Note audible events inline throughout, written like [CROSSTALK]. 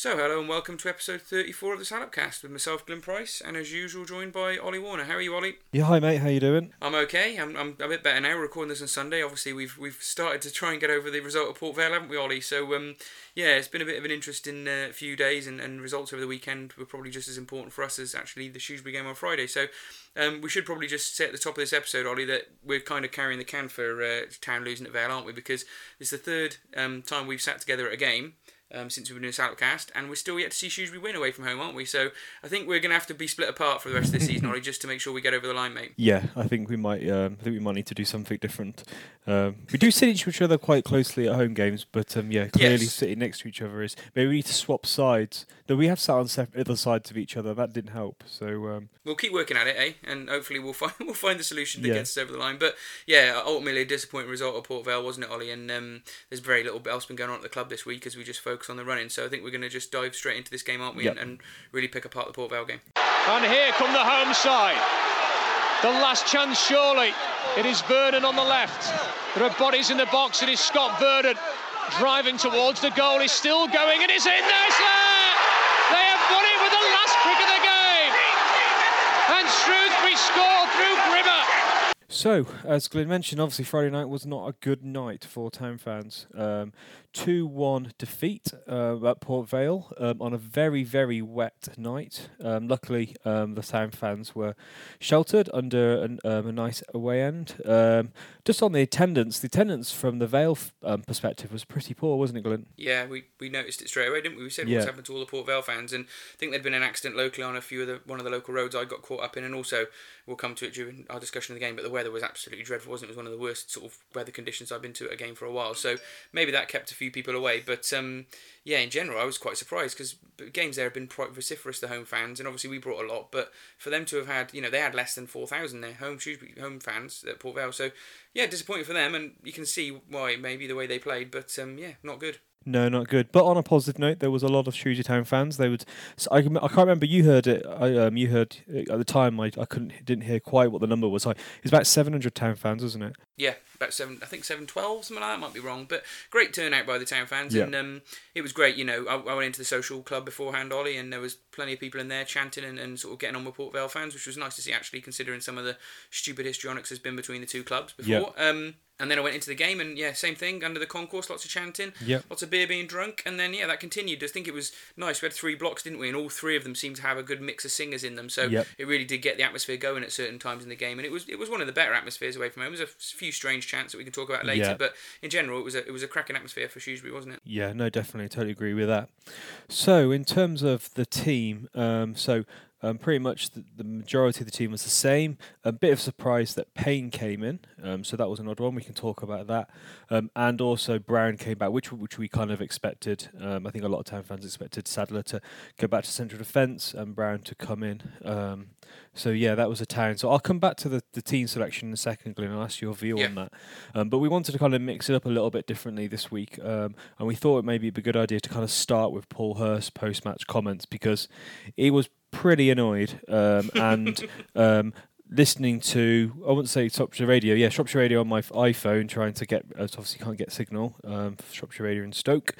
So, hello and welcome to episode 34 of the Stand Cast with myself, Glenn Price, and as usual, joined by Ollie Warner. How are you, Ollie? Yeah, hi mate. How you doing? I'm okay. I'm, I'm a bit better now. We're recording this on Sunday. Obviously, we've we've started to try and get over the result of Port Vale, haven't we, Ollie? So, um, yeah, it's been a bit of an interesting uh, few days, and, and results over the weekend were probably just as important for us as actually the Shrewsbury game on Friday. So, um, we should probably just say at the top of this episode, Ollie, that we're kind of carrying the can for uh, Town losing at Vale, aren't we? Because it's the third um, time we've sat together at a game um, since we've been doing Outcast, and we're still yet to see Shrewsbury win away from home, aren't we? So I think we're going to have to be split apart for the rest of the season, [LAUGHS] Ollie, just to make sure we get over the line, mate. Yeah, I think we might. Um, I think we might need to do something different. Um, we do sit each other quite closely at home games, but um, yeah, clearly Yes. sitting next to each other is maybe we need to swap sides. No, we have sat on separate other sides of each other. That didn't help. So um, We'll keep working at it, eh? And hopefully we'll find [LAUGHS] we'll find the solution that Yeah. gets us over the line. But yeah, ultimately a disappointing result at Port Vale, wasn't it, Ollie? And um, there's very little else been going on at the club this week as we just focus on the running. So I think we're going to just dive straight into this game, aren't we? Yep. And, and really pick apart the Port Vale game. And here come the home side. The last chance, surely. It is Vernon on the left. There are bodies in the box. It is Scott Vernon driving towards the goal. He's still going and it's in there. It's there. They have won it with the last kick of the game. And Shrewsbury score through Grimmer. So, as Glenn mentioned, obviously Friday night was not a good night for town fans. Um, 2 1 defeat uh, at Port Vale um, on a very, very wet night. Um, luckily, um, the town fans were sheltered under an, um, a nice away end. Um, just on the attendance, the attendance from the Vale f- um, perspective was pretty poor, wasn't it, Glenn? Yeah, we, we noticed it straight away, didn't we? We said Yeah. what's happened to all the Port Vale fans, and I think there'd been an accident locally on a few of the one of the local roads I got caught up in, and also we'll come to it during our discussion of the game. But the weather was absolutely dreadful, wasn't it? It was one of the worst sort of weather conditions I've been to at a game for a while. So maybe that kept a few people away. But um, yeah, in general, I was quite surprised because games there have been quite vociferous to home fans, and obviously we brought a lot. But for them to have had, you know, they had less than four thousand their home Shrewsbury home fans at Port Vale. So yeah, disappointing for them, and you can see why maybe the way they played. But um, yeah, not good. No, not good. But on a positive note, there was a lot of Shrewsbury Town fans. They would. So I, I can't remember. You heard it. I, um, you heard at the time. I, I couldn't didn't hear quite what the number was. Like it was about seven hundred town fans, wasn't it? Yeah, about seven. I think seven twelve, something like that. Might be wrong, but great turnout by the town fans, Yeah. and um, it was great. You know, I, I went into the social club beforehand, Ollie, and there was plenty of people in there chanting and, and sort of getting on with Port Vale fans, which was nice to see. Actually, considering some of the stupid histrionics has been between the two clubs before. Um, and then I went into the game, and yeah, same thing under the concourse, lots of chanting, Yep. lots of beer being drunk, and then yeah, that continued. I think it was nice. We had three blocks, didn't we? And all three of them seemed to have a good mix of singers in them, so Yep. it really did get the atmosphere going at certain times in the game, and it was it was one of the better atmospheres away from home. There was a few strange chants that we can talk about later, Yeah. but in general, it was a it was a cracking atmosphere for Shrewsbury, wasn't it? Yeah, no, definitely, totally agree with that. So, in terms of the team, um, so um, pretty much the, the majority of the team was the same. A bit of surprise that Payne came in, um, so that was an odd one. We can talk about that, um, and also Brown came back, which which we kind of expected. Um, I think a lot of town fans expected Sadler to go back to central defence and Brown to come in. Um, so yeah, that was a town. So I'll come back to the, the team selection in a second, Glenn. I'll ask your view Yeah. on that. Um, but we wanted to kind of mix it up a little bit differently this week, um, and we thought it maybe it'd be a good idea to kind of start with Paul Hurst post match comments because he was pretty annoyed um, and um, listening to I wouldn't say Shropshire Radio, yeah, Shropshire Radio on my iPhone, trying to get uh, obviously can't get signal um, for Shropshire Radio in Stoke,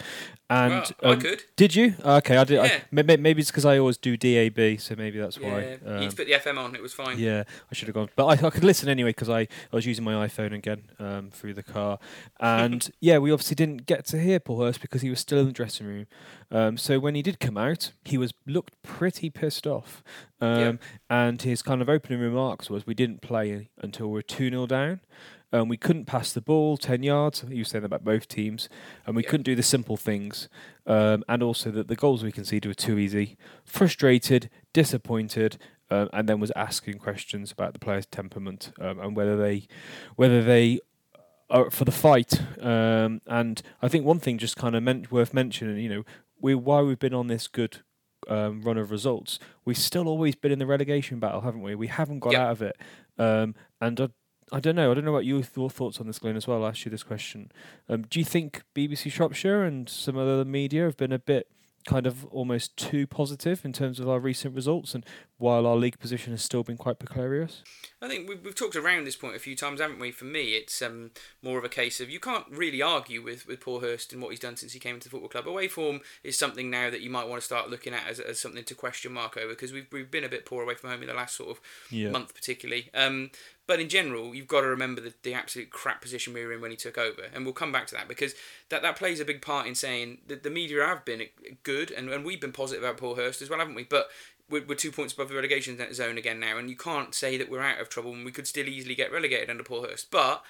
and well, I um, could. did you? Okay, I did. Yeah. may- maybe it's because I always do DAB, so maybe that's Yeah, why. Um, you put the FM on; it was fine. yeah, I should have gone, but I, I could listen anyway because I, I was using my iPhone again um, through the car, and [LAUGHS] yeah, we obviously didn't get to hear Paul Hurst because he was still in the dressing room. Um, so when he did come out, he was looked pretty pissed off, um, and his kind of opening was, "We didn't play until we we're two 0 down." And we couldn't pass the ball 10 yards. He was saying that about both teams. And we Yeah. couldn't do the simple things. Um, and also that the goals we conceded were too easy. Frustrated, disappointed, um, and then was asking questions about the players' temperament um, and whether they, whether they are for the fight. Um, and I think one thing just kind of meant worth mentioning, you know, we why we've been on this good um, run of results, we've still always been in the relegation battle, haven't we? We haven't got Yep. out of it. Um, and I, I don't know. I don't know what your your thoughts on this, Glenn, as well. I'll ask you this question. Um, do you think BBC Shropshire and some other media have been a bit kind of almost too positive in terms of our recent results? And while our league position has still been quite precarious. I think we've, we've talked around this point a few times, haven't we? For me, it's um, more of a case of you can't really argue with, with Paul Hurst and what he's done since he came into the football club. Away form is something now that you might want to start looking at as, as something to question mark over because we've, we've been a bit poor away from home in the last sort of Yeah. month, particularly. Um, but in general, you've got to remember the, the absolute crap position we were in when he took over. And we'll come back to that because that, that plays a big part in saying that the media have been eh, good and, and we've been positive about Paul Hurst as well, haven't we? But we're, we're two points above the relegation zone again now, and you can't say that we're out of trouble and we could still easily get relegated under Paul Hurst. But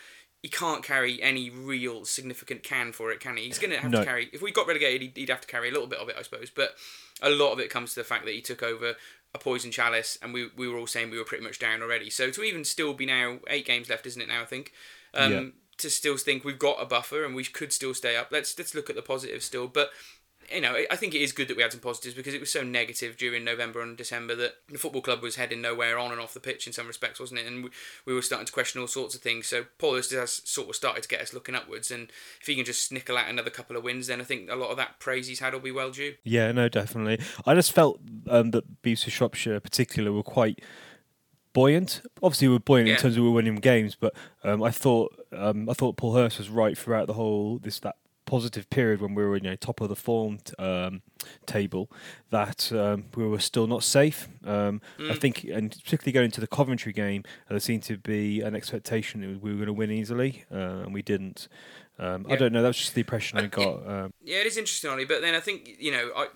he can't carry any real significant can for it, can he? He's going to have No. to carry. If we got relegated, he'd, he'd have to carry a little bit of it, I suppose. But a lot of it comes to the fact that he took over a poison chalice, and we we were all saying we were pretty much down already. So to even still be now eight games left, isn't it now? I think. Um, Yeah. To still think we've got a buffer and we could still stay up. Let's let's look at the positives still, but you know, I think it is good that we had some positives because it was so negative during November and December that the football club was heading nowhere on and off the pitch in some respects, wasn't it? And we, we were starting to question all sorts of things. So Paul Hurst has sort of started to get us looking upwards, and if he can just snickle out another couple of wins, then I think a lot of that praise he's had will be well due. Yeah, no, definitely. I just felt um, that of Shropshire, in particular, were quite buoyant. Obviously, we were buoyant Yeah. in terms of we were winning games, but um, I thought um, I thought Paul Hurst was right throughout the whole this that positive period when we were you know top of the form um, table that um, we were still not safe. Um, I think, and particularly going into the Coventry game, uh, there seemed to be an expectation that we were going to win easily, uh, and we didn't. Um, I don't know. That's just the impression I I- got. Um, Yeah, it is interesting, Ollie. But then I think you know, I,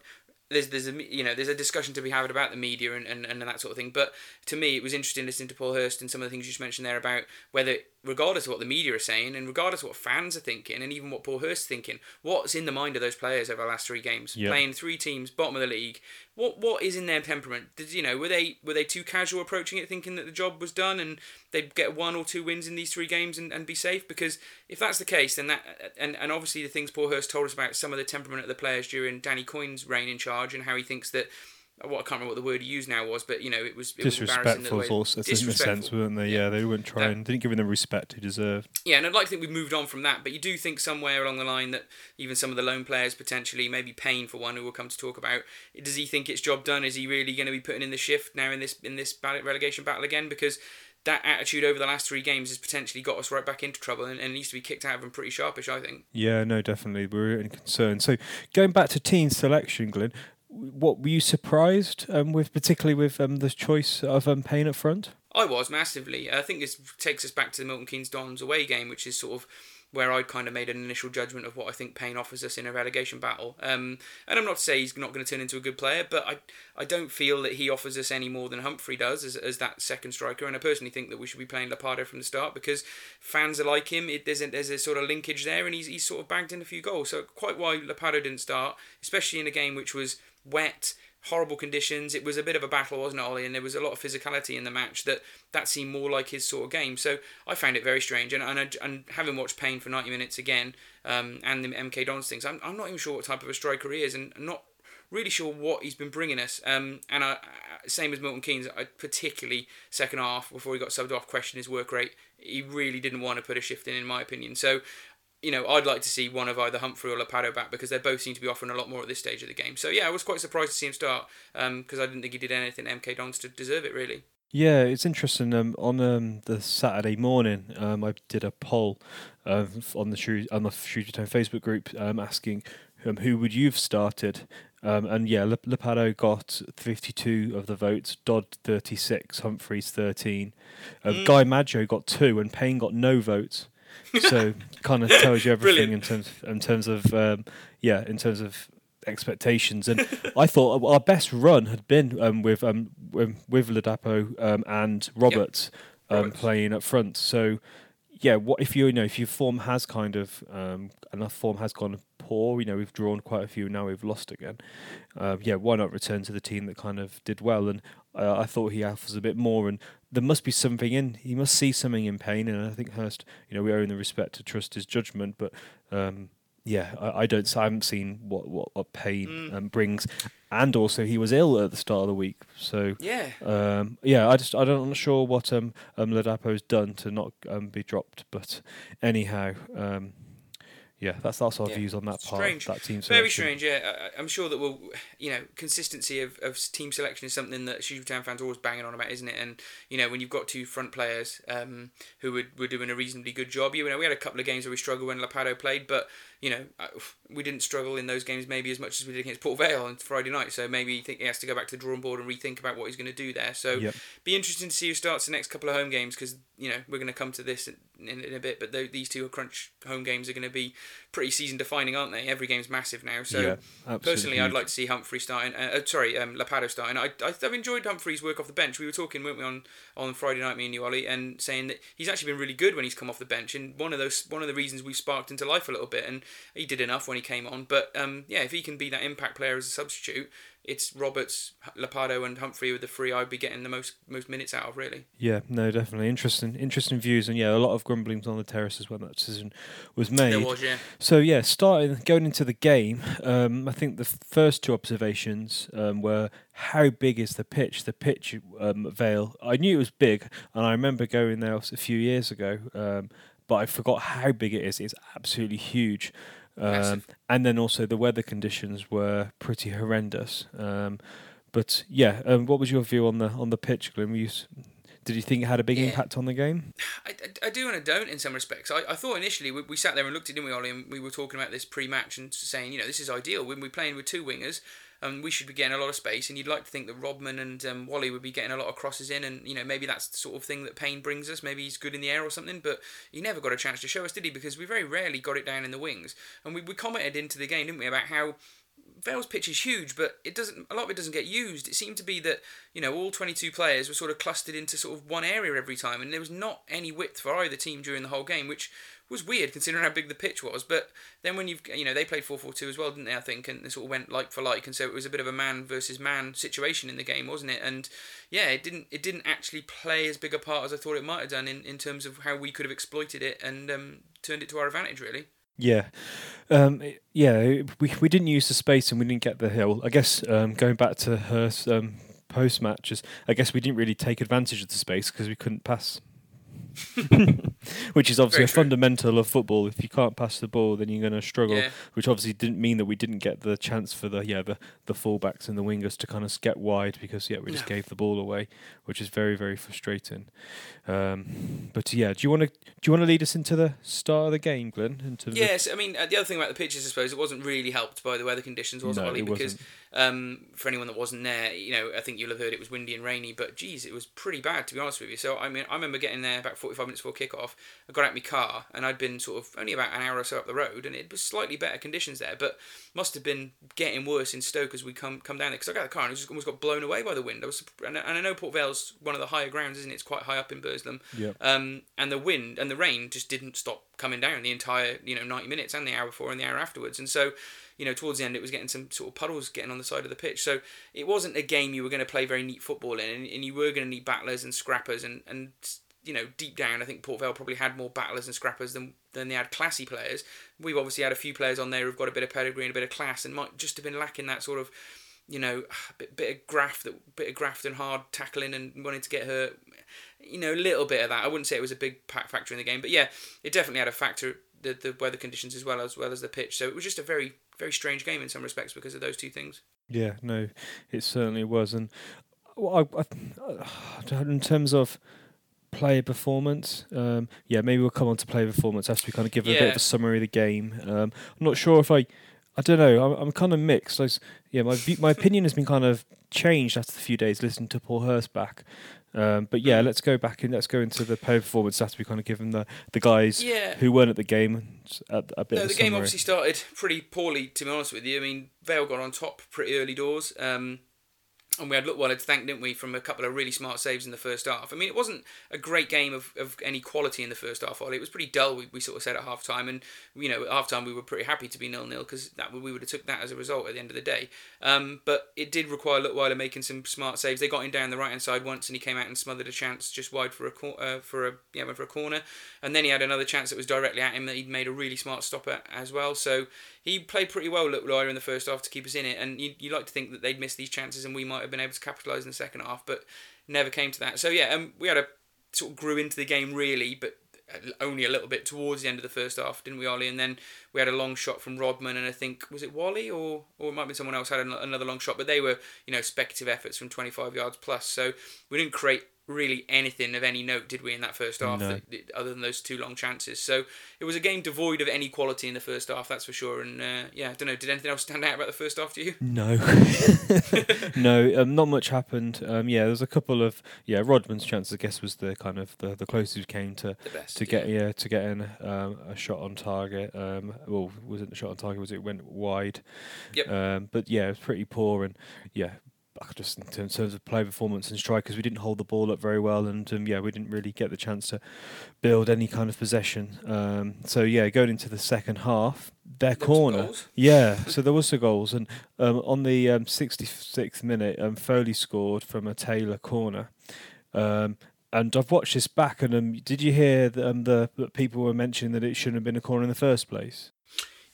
there's there's a you know there's a discussion to be had about the media and, and, and that sort of thing. But to me, it was interesting listening to Paul Hurst and some of the things you just mentioned there about whether, regardless of what the media are saying and regardless of what fans are thinking and even what Paul Hurst is thinking, what's in the mind of those players over the last three games, Yeah. playing three teams, bottom of the league. What what is in their temperament? Did you know were they were they too casual approaching it, thinking that the job was done and they'd get one or two wins in these three games and, and be safe? Because if that's the case, then that and, and obviously the things Paul Hurst told us about some of the temperament of the players during Danny Coyne's reign in charge and how he thinks that what I can't remember what the word he used now was, but you know it was it was disrespectful is also in a sense, disrespectful. weren't they? Yeah, they weren't trying. didn't give him the respect he deserved. Yeah, and I'd like to think we've moved on from that, but you do think somewhere along the line that even some of the lone players potentially, maybe Payne for one, who we'll come to talk about, does he think it's job done? Is he really going to be putting in the shift now in this in this relegation battle again? Because that attitude over the last three games has potentially got us right back into trouble and, and needs to be kicked out of him pretty sharpish, I think. Yeah, no, definitely. We're in concern. So going back to team selection, Glenn, what were you surprised um, with, particularly with um, the choice of um, Payne up front? I was massively. I think this takes us back to the Milton Keynes Dons away game, which is sort of where I kind of made an initial judgment of what I think Payne offers us in a relegation battle. Um, and I'm not to say he's not going to turn into a good player, but I I don't feel that he offers us any more than Humphrey does as, as that second striker. And I personally think that we should be playing Ladapo from the start because fans are like him. It, there's a, there's a sort of linkage there, and he's he's sort of bagged in a few goals. So quite why Ladapo didn't start, especially in a game which was wet horrible conditions. It was a bit of a battle, wasn't it, Ollie? And there was a lot of physicality in the match that that seemed more like his sort of game. So I found it very strange. And and, and having watched Payne for 90 minutes again, um, and the MK Dons things, I'm, I'm not even sure what type of a striker he is, and not really sure what he's been bringing us. Um, and I, same as Milton Keynes, I particularly second half before he got subbed off, questioned his work rate. He really didn't want to put a shift in, in my opinion. So you know, I'd like to see one of either Humphrey or Ladapo back because they both seem to be offering a lot more at this stage of the game. So yeah, I was quite surprised to see him start because I didn't think he did anything MK Dons to deserve it really. Yeah, it's interesting. Um, on um, the Saturday morning, um, I did a poll um, f- on the Shrew- on the Shrewsbury Town Facebook group um, asking um, who would you have started, um, and yeah, Lep- Ladapo got fifty-two of the votes, Dodd thirty-six, Humphreys thirteen, um, Mm. Guy Maggio got two, and Payne got no votes. So [LAUGHS] kind of tells you everything in terms in terms of um, yeah in terms of expectations. And I thought our best run had been um, with um, with, with Ladapo um, and Roberts, um, Roberts. playing up front. So yeah what if you, you know if your form has kind of um, enough form has gone poor you know we've drawn quite a few now we've lost again uh, yeah why not return to the team that kind of did well? And uh, I thought he offers a bit more and there must be something in he must see something in Payne and I think Hurst you know we owe him the respect to trust his judgment but um, yeah I, I don't I haven't seen what what, what Payne Mm. um, brings and also he was ill at the start of the week so Yeah. um, yeah, I just I don't, I'm not sure what um um Ladapo's done to not um, be dropped, but anyhow, um, yeah, that's that's our Yeah. views on that part. Strange. That team selection. Very strange, yeah. I, I'm sure that we'll, you know, consistency of, of team selection is something that Shrewsbury Town fans are always banging on about, isn't it? And you know, when you've got two front players um, who were, were doing a reasonably good job, you know, we had a couple of games where we struggled when Ladapo played, but you know, uh, we didn't struggle in those games maybe as much as we did against Port Vale on Friday night. So maybe he think he has to go back to the drawing board and rethink about what he's going to do there. So Yep. be interesting to see who starts the next couple of home games because you know we're going to come to this in, in, in a bit. But these two crunch home games are going to be pretty season defining, aren't they? Every game's massive now. So Yeah, personally, I'd like to see Humphrey starting. Uh, uh, sorry, um, Ladapo starting. I, I I've enjoyed Humphrey's work off the bench. We were talking, weren't we, on on Friday night, me and you, Ollie, and saying that he's actually been really good when he's come off the bench. And one of those one of the reasons we sparked into life a little bit. And he did enough when he came on. But um, yeah, if he can be that impact player as a substitute, it's Roberts, Ladapo, and Humphrey with the three I'd be getting the most most minutes out of really. Yeah, no, definitely interesting, interesting views, and yeah, a lot of grumblings on the terraces when that decision was made. There was, yeah. So yeah, starting going into the game, um, I think the first two observations um, were how big is the pitch? The pitch um, Vale. I knew it was big, and I remember going there a few years ago, um, but I forgot how big it is. It's absolutely huge. Um, and then also the weather conditions were pretty horrendous. Um, but yeah, um, what was your view on the on the pitch, Glenn? You, did you think it had a big Yeah. impact on the game? I, I, I do and I don't in some respects. I, I thought initially we, we sat there and looked at it, didn't we, Ollie, and we were talking about this pre-match and saying, you know, this is ideal when we're playing with two wingers. Um, we should be getting a lot of space, and you'd like to think that Rodman and um, Whalley would be getting a lot of crosses in, and you know maybe that's the sort of thing that Payne brings us. Maybe he's good in the air or something, but he never got a chance to show us, did he? Because we very rarely got it down in the wings, and we, we commented into the game, didn't we, about how Vale's pitch is huge, but it doesn't. A lot of it doesn't get used. It seemed to be that you know all 22 players were sort of clustered into sort of one area every time, and there was not any width for either team during the whole game, which was weird considering how big the pitch was. But then when you've you know they played 4-4-2 as well, didn't they? I think, and they sort of went like for like, and so it was a bit of a man versus man situation in the game, wasn't it? And yeah, it didn't it didn't actually play as big a part as I thought it might have done in, in terms of how we could have exploited it and um, turned it to our advantage, really. Yeah, um, yeah. We we didn't use the space and we didn't get the hill. I guess um, going back to her um, post matches, I guess we didn't really take advantage of the space because we couldn't pass. [LAUGHS] Which is obviously Very a true. fundamental of football. If you can't pass the ball, then you're going to struggle. Yeah. Which obviously didn't mean that we didn't get the chance for the yeah the, the fullbacks and the wingers to kind of get wide because yeah we just No. gave the ball away, which is very very frustrating. Um, but yeah, do you want to do you want to lead us into the start of the game, Glenn? Into the- Yes, I mean uh, the other thing about the pitches, I suppose, it wasn't really helped by the weather conditions, was it, No, Ollie? it Because wasn't. Um, for anyone that wasn't there, you know, I think you'll have heard it was windy and rainy, but geez, it was pretty bad to be honest with you. So I mean, I remember getting there about forty-five minutes before kick-off. I got out my car and I'd been sort of only about an hour or so up the road, and it was slightly better conditions there, but must have been getting worse in Stoke as we come come down there. Because I got the car and it just almost got blown away by the wind. I was, and I and I know Port Vale's one of the higher grounds, isn't it? It's quite high up in Burslem. Yeah. Um, and the wind and the rain just didn't stop coming down the entire, you know, 90 minutes and the hour before and the hour afterwards. And so, you know, towards the end, it was getting some sort of puddles getting on the side of the pitch. So it wasn't a game you were going to play very neat football in, and, and you were going to need battlers and scrappers. And, and, you know, deep down, I think Port Vale probably had more battlers and scrappers than, than they had classy players. We've obviously had a few players on there who've got a bit of pedigree and a bit of class and might just have been lacking that sort of you know, [SIGHS] bit, bit of graft, that bit of graft and hard tackling and wanting to get hurt. You know, a little bit of that. I wouldn't say it was a big factor in the game, but yeah, it definitely had a factor. The, the weather conditions as well as well as the pitch. So it was just a very very strange game in some respects because of those two things. Yeah, no, it certainly was. And well, I, I, in terms of player performance, um, yeah, maybe we'll come on to player performance after we kind of give a bit of a summary of the game. Um, I'm not sure if I, I don't know, I'm, I'm kind of mixed. Like, yeah, my my opinion has been kind of changed after a few days listening to Paul Hurst back. Um, but yeah, let's go back and let's go into the player performance after we kind of given the, the guys Yeah. who weren't at the game a, a bit No, of the game obviously started pretty poorly, to be honest with you. I mean, Vale got on top pretty early doors. Um, and we had Leutwiler to thank, didn't we, from a couple of really smart saves in the first half. I mean, it wasn't a great game of, of any quality in the first half, Ollie. It was pretty dull, we, we sort of said at half time. And, you know, at half time we were pretty happy to be nil nil because that we would have took that as a result at the end of the day. Um, but it did require Leutwiler making some smart saves. They got him down the right hand side once and he came out and smothered a chance just wide for a, cor- uh, for a, yeah, for a corner. And then he had another chance that was directly at him that he'd made a really smart stop at as well. So he played pretty well, Leutwiler, in the first half to keep us in it. And you, you like to think that they'd miss these chances and we might have been able to capitalise in the second half, but never came to that. So yeah, um, we had a sort of grew into the game really, but only a little bit towards the end of the first half, didn't we, Ollie? And then we had a long shot from Rodman, and I think was it Whalley or or it might be someone else had another long shot, but they were you know speculative efforts from 25 yards plus. So we didn't create really anything of any note, did we, in that first half, No. that, other than those two long chances? So it was a game devoid of any quality in the first half, that's for sure. And uh, yeah, I don't know, did anything else stand out about the first half to you? No, [LAUGHS] no, um, not much happened. Um, yeah, there's a couple of yeah. Rodman's chance, I guess, was the kind of the, the closest we came to The best. to get yeah to getting um, a shot on target. Um, well, wasn't a shot on target? Was it went wide? Yep. Um, but yeah, it was pretty poor and yeah. Just in terms terms of play performance and strikers, we didn't hold the ball up very well, and um, yeah, we didn't really get the chance to build any kind of possession. Um, so yeah, going into the second half, their There corner, [LAUGHS] yeah. So there was the goals, and um, on the um, 66th minute, um, Foley scored from a Taylor corner. Um, and I've watched this back, and um, did you hear that, um, the that people were mentioning that it shouldn't have been a corner in the first place?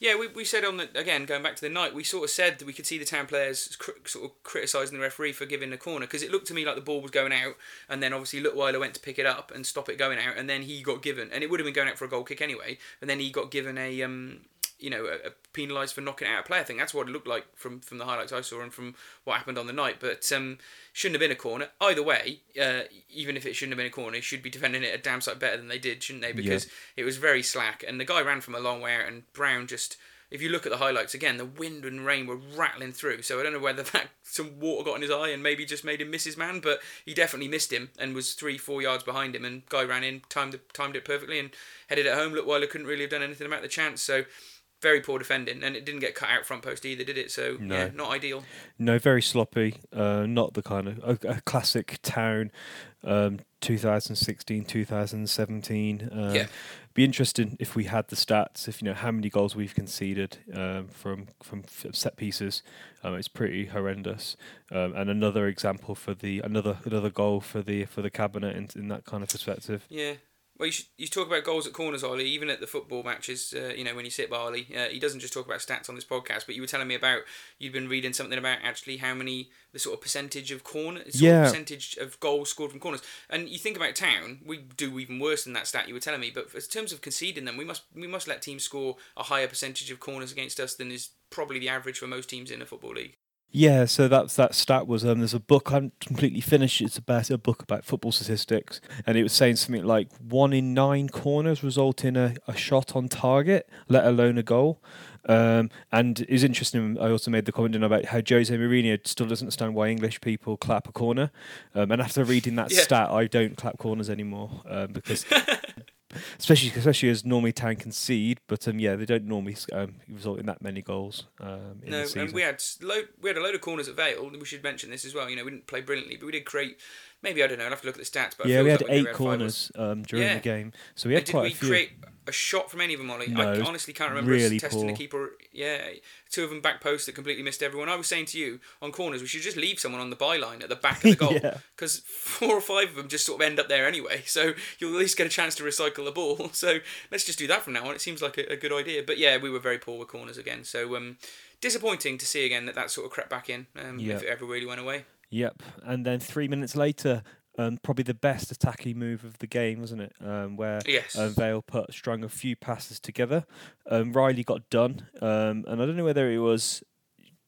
Yeah, we, we said on the again going back to the night, we sort of said that we could see the town players cr- sort of criticising the referee for giving the corner because it looked to me like the ball was going out, and then obviously Leutwiler went to pick it up and stop it going out, and then he got given, and it would have been going out for a goal kick anyway, and then he got given a um you know penalised for knocking out a player. I think that's what it looked like from from the highlights I saw and from what happened on the night, but um shouldn't have been a corner either way. Uh, even if it shouldn't have been a corner, should be defending it a damn sight better than they did, shouldn't they? Because it was very slack, and the guy ran from a long way out, and Brown just if you look at the highlights again, the wind and rain were rattling through. So I don't know whether [LAUGHS] that some water got in his eye and maybe just made him miss his man, but he definitely missed him and was three, four yards behind him. And guy ran in, timed it, timed it perfectly, and headed it home. Leutwiler couldn't really have done anything about the chance. So very poor defending, and it didn't get cut out front post either, did it? So No. yeah, not ideal. No, very sloppy. Uh, not the kind of a, a classic town. Um, 2016, 2017. Uh, Yeah. Be interesting if we had the stats. If you know how many goals we've conceded um, from from f- set pieces, um, it's pretty horrendous. Um, and another example for the another another goal for the for the cabinet in, in that kind of perspective. Yeah. Well, you, should, you talk about goals at corners, Ollie. Even at the football matches, uh, you know, when you sit by Ollie, uh, he doesn't just talk about stats on this podcast. But you were telling me about you'd been reading something about actually how many the sort of percentage of corner, sort Yeah. of percentage of goals scored from corners. And you think about Town, we do even worse than that stat you were telling me. But in terms of conceding them, we must we must let teams score a higher percentage of corners against us than is probably the average for most teams in a football league. Yeah, so that's that stat was um there's a book I haven't completely finished. It's about a book about football statistics, and it was saying something like one in nine corners result in a, a shot on target, let alone a goal. Um, and it was interesting. I also made the comment about how Jose Mourinho still doesn't understand why English people clap a corner. Um, and after reading that [LAUGHS] Yeah. stat, I don't clap corners anymore um, because. [LAUGHS] Especially, especially as normally Town concede, but um, yeah, they don't normally um, result in that many goals um, in No, and we had load, we had a load of corners at Vale. We should mention this as well. You know, we didn't play brilliantly, but we did create. Maybe I don't know. I'll have to look at the stats. But yeah, we had like eight had five or corners um, during Yeah. the game, so we And had did quite we a few. create a shot from any of them, Ollie? No, I honestly can't remember really us testing poor. the keeper. Yeah, two of them back post that completely missed everyone. I was saying to you on corners, we should just leave someone on the byline at the back of the [LAUGHS] goal Yeah. because four or five of them just sort of end up there anyway. [LAUGHS] So you'll at least get a chance to recycle the ball. [LAUGHS] So let's just do that from now on. It seems like a, a good idea. But yeah, we were very poor with corners again. So um, disappointing to see again that that sort of crept back in. Um, Yeah. If it ever really went away. Yep, and then three minutes later, um, probably the best attacking move of the game, wasn't it? Um, where Yes. um, Vale put strung a few passes together. Um, Riley got done, um, and I don't know whether it was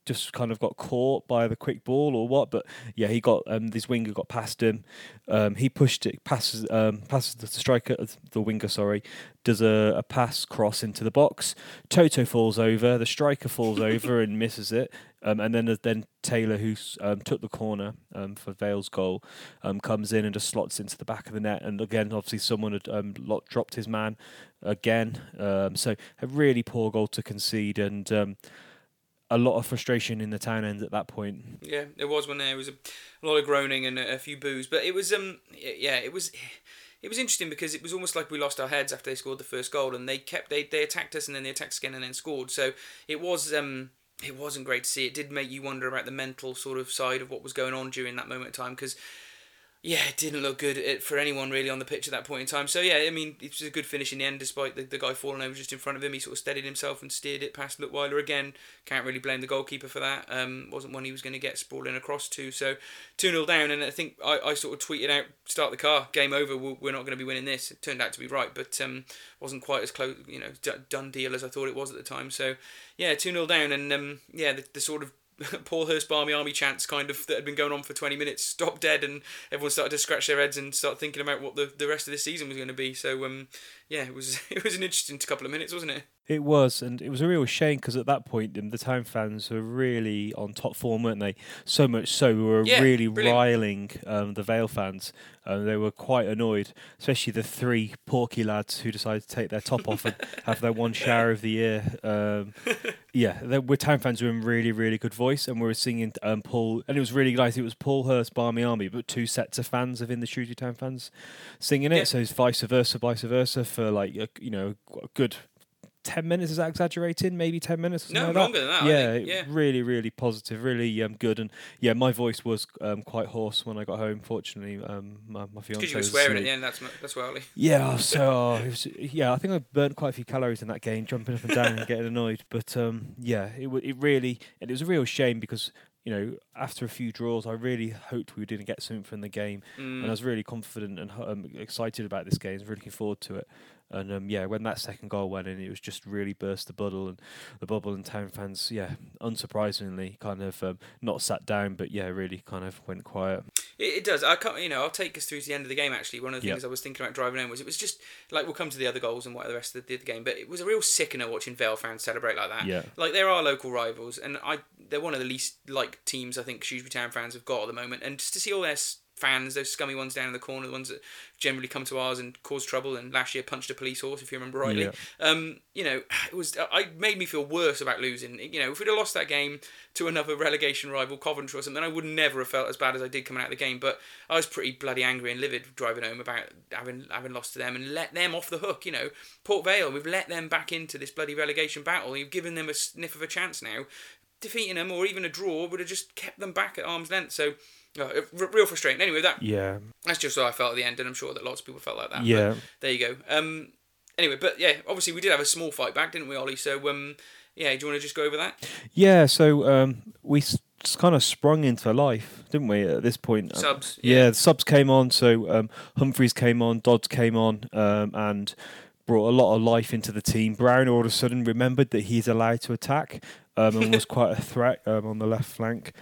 just kind of got caught by the quick ball or what, but yeah, he got um, this winger got past him. Um, he pushed it, passes, um, passes the striker, the winger, sorry, does a, a pass cross into the box. Toto falls over, the striker falls [LAUGHS] over and misses it. Um, and then then Taylor, who um, took the corner um, for Vale's goal, um, comes in and just slots into the back of the net. And again, obviously, someone had um, lot dropped his man again. Um, so a really poor goal to concede, and a lot of frustration in the town end at that point. Yeah, there was one there. It was a, a lot of groaning and a, a few boos, but it was um yeah, it was it was interesting because it was almost like we lost our heads after they scored the first goal, and they kept they they attacked us and then they attacked us again and then scored. So it was um it wasn't great to see. It did make you wonder about the mental sort of side of what was going on during that moment of time because. Yeah, it didn't look good for anyone really on the pitch at that point in time. So yeah, I mean, it was a good finish in the end, despite the, the guy falling over just in front of him. He sort of steadied himself and steered it past Leutwiler again. Can't really blame the goalkeeper for that. Um, wasn't one he was going to get sprawling across to. So two 0 down, and I think I, I sort of tweeted out, "Start the car, game over. We're not going to be winning this." It turned out to be right, but um, wasn't quite as close, you know, done deal as I thought it was at the time. So yeah, two 0 down, and um, yeah, the, the sort of [LAUGHS] Paul Hurst Barmy Army chants kind of that had been going on for 20 minutes stopped dead and everyone started to scratch their heads and start thinking about what the, the rest of the season was going to be. So um, yeah, it was [LAUGHS] it was an interesting couple of minutes, wasn't it? It was, and it was a real shame because at that point, the town fans were really on top form, weren't they? So much so, we were yeah, really brilliant. riling um, the Vale fans. Um, they were quite annoyed, especially the three porky lads who decided to take their top off and [LAUGHS] have their one shower of the year. Um, [LAUGHS] yeah, they, we're town fans were in really, really good voice, and we were singing um, Paul, and it was really nice. It was Paul Hurst, Barmy Army, but two sets of fans of in the Shrewsbury Town fans singing it. Yeah. So it's vice versa, vice versa for like a, you know a good 10 minutes is that exaggerating maybe 10 minutes or No, like longer than that, yeah, think, yeah. really really positive really um, good and yeah my voice was um, quite hoarse when i got home fortunately um, my, my fiance Because you were was swearing at the end. That's that's Welly. yeah so [LAUGHS] oh, it was, yeah i think i burnt quite a few calories in that game jumping up and down and getting annoyed but um, yeah it, it really and it was a real shame because you know after a few draws i really hoped we didn't get something from the game and I was really confident and um, excited about this game. I was really looking forward to it. And um, yeah, when that second goal went in, it was just really burst the bubble and the bubble and town fans, yeah, unsurprisingly, kind of um, not sat down, but yeah, really kind of went quiet. It, it does. I can't, you know, I'll take us through to the end of the game. Actually, one of the Yeah. things I was thinking about driving home was it was just like we'll come to the other goals and what the rest of the, the game, but it was a real sickener watching Vale fans celebrate like that. Yeah. Like there are local rivals, and I they're one of the least like teams I think Shrewsbury Town fans have got at the moment, and just to see all their fans, those scummy ones down in the corner, the ones that generally come to ours and cause trouble, and last year punched a police horse, if you remember rightly. Yeah. Um, you know, it was I made me feel worse about losing. You know, if we'd have lost that game to another relegation rival, Coventry or something, I would never have felt as bad as I did coming out of the game. But I was pretty bloody angry and livid driving home about having having lost to them and let them off the hook. You know, Port Vale, we've let them back into this bloody relegation battle. You've given them a sniff of a chance now. Defeating them or even a draw would have just kept them back at arm's length. So. Uh, r- real frustrating. Anyway, that Yeah, that's just how I felt at the end, and I'm sure that lots of people felt like that. yeah, there you go. Um, anyway, but yeah, obviously we did have a small fight back, didn't we, Ollie? So um, yeah, do you want to just go over that? yeah. So um, we s- kind of sprung into life, didn't we? At this point, Uh, Subs. yeah, the subs came on. So um, Humphreys came on, Dodds came on, um, and brought a lot of life into the team. Brown all of a sudden remembered that he's allowed to attack um, and was [LAUGHS] quite a threat um, on the left flank.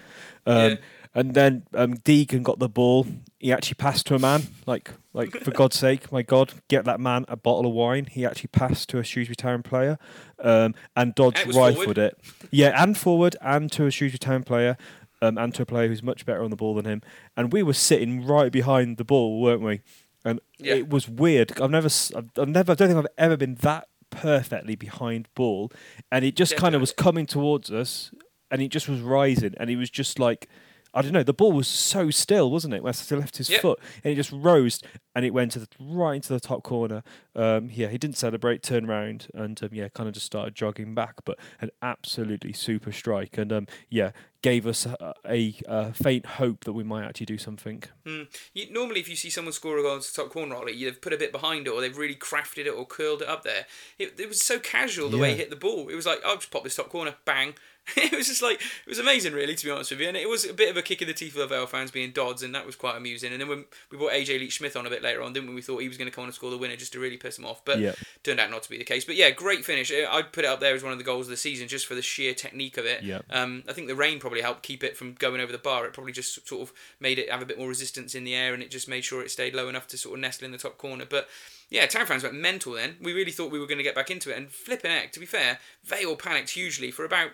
Um, Yeah. And then um, Deegan got the ball. He actually passed to a man. Like, like for God's [LAUGHS] sake, my God, get that man a bottle of wine. He actually passed to a Shrewsbury Town player, um, and And rifled forward. it. Yeah, and forward, and to a Shrewsbury Town player, um, and to a player who's much better on the ball than him. And we were sitting right behind the ball, weren't we? And Yeah. it was weird. I've never, I've never, I don't think I've ever been that perfectly behind ball, and it just kind of was coming towards us, and it just was rising, and it was just like. I don't know. The ball was so still, wasn't it? West left his Yep. foot, and it just rose, and it went to the right into the top corner. Um, yeah, he didn't celebrate, turned round, and um, yeah, kind of just started jogging back. But an absolutely super strike, and um, yeah, gave us a, a, a faint hope that we might actually do something. Mm. You, normally, if you see someone score a goal into the top corner, Ollie, you've put a bit behind it, or they've really crafted it, or curled it up there. It, it was so casual the way he hit the ball. It was like, I'll just pop this top corner, bang. [LAUGHS] it was just like it was amazing, really, to be honest with you. And it was a bit of a kick in the teeth for the Vale fans being Dodds, and that was quite amusing. And then when we brought AJ Leitch-Smith on a bit later on, didn't we? We thought he was going to come on and score the winner just to really piss him off, but Yeah. turned out not to be the case. But yeah, great finish. I'd put it up there as one of the goals of the season just for the sheer technique of it. Yeah. Um, I think the rain probably helped keep it from going over the bar. It probably just sort of made it have a bit more resistance in the air, and it just made sure it stayed low enough to sort of nestle in the top corner. But yeah, town fans went mental then. We really thought we were going to get back into it, and flipping heck, to be fair, they all panicked hugely for about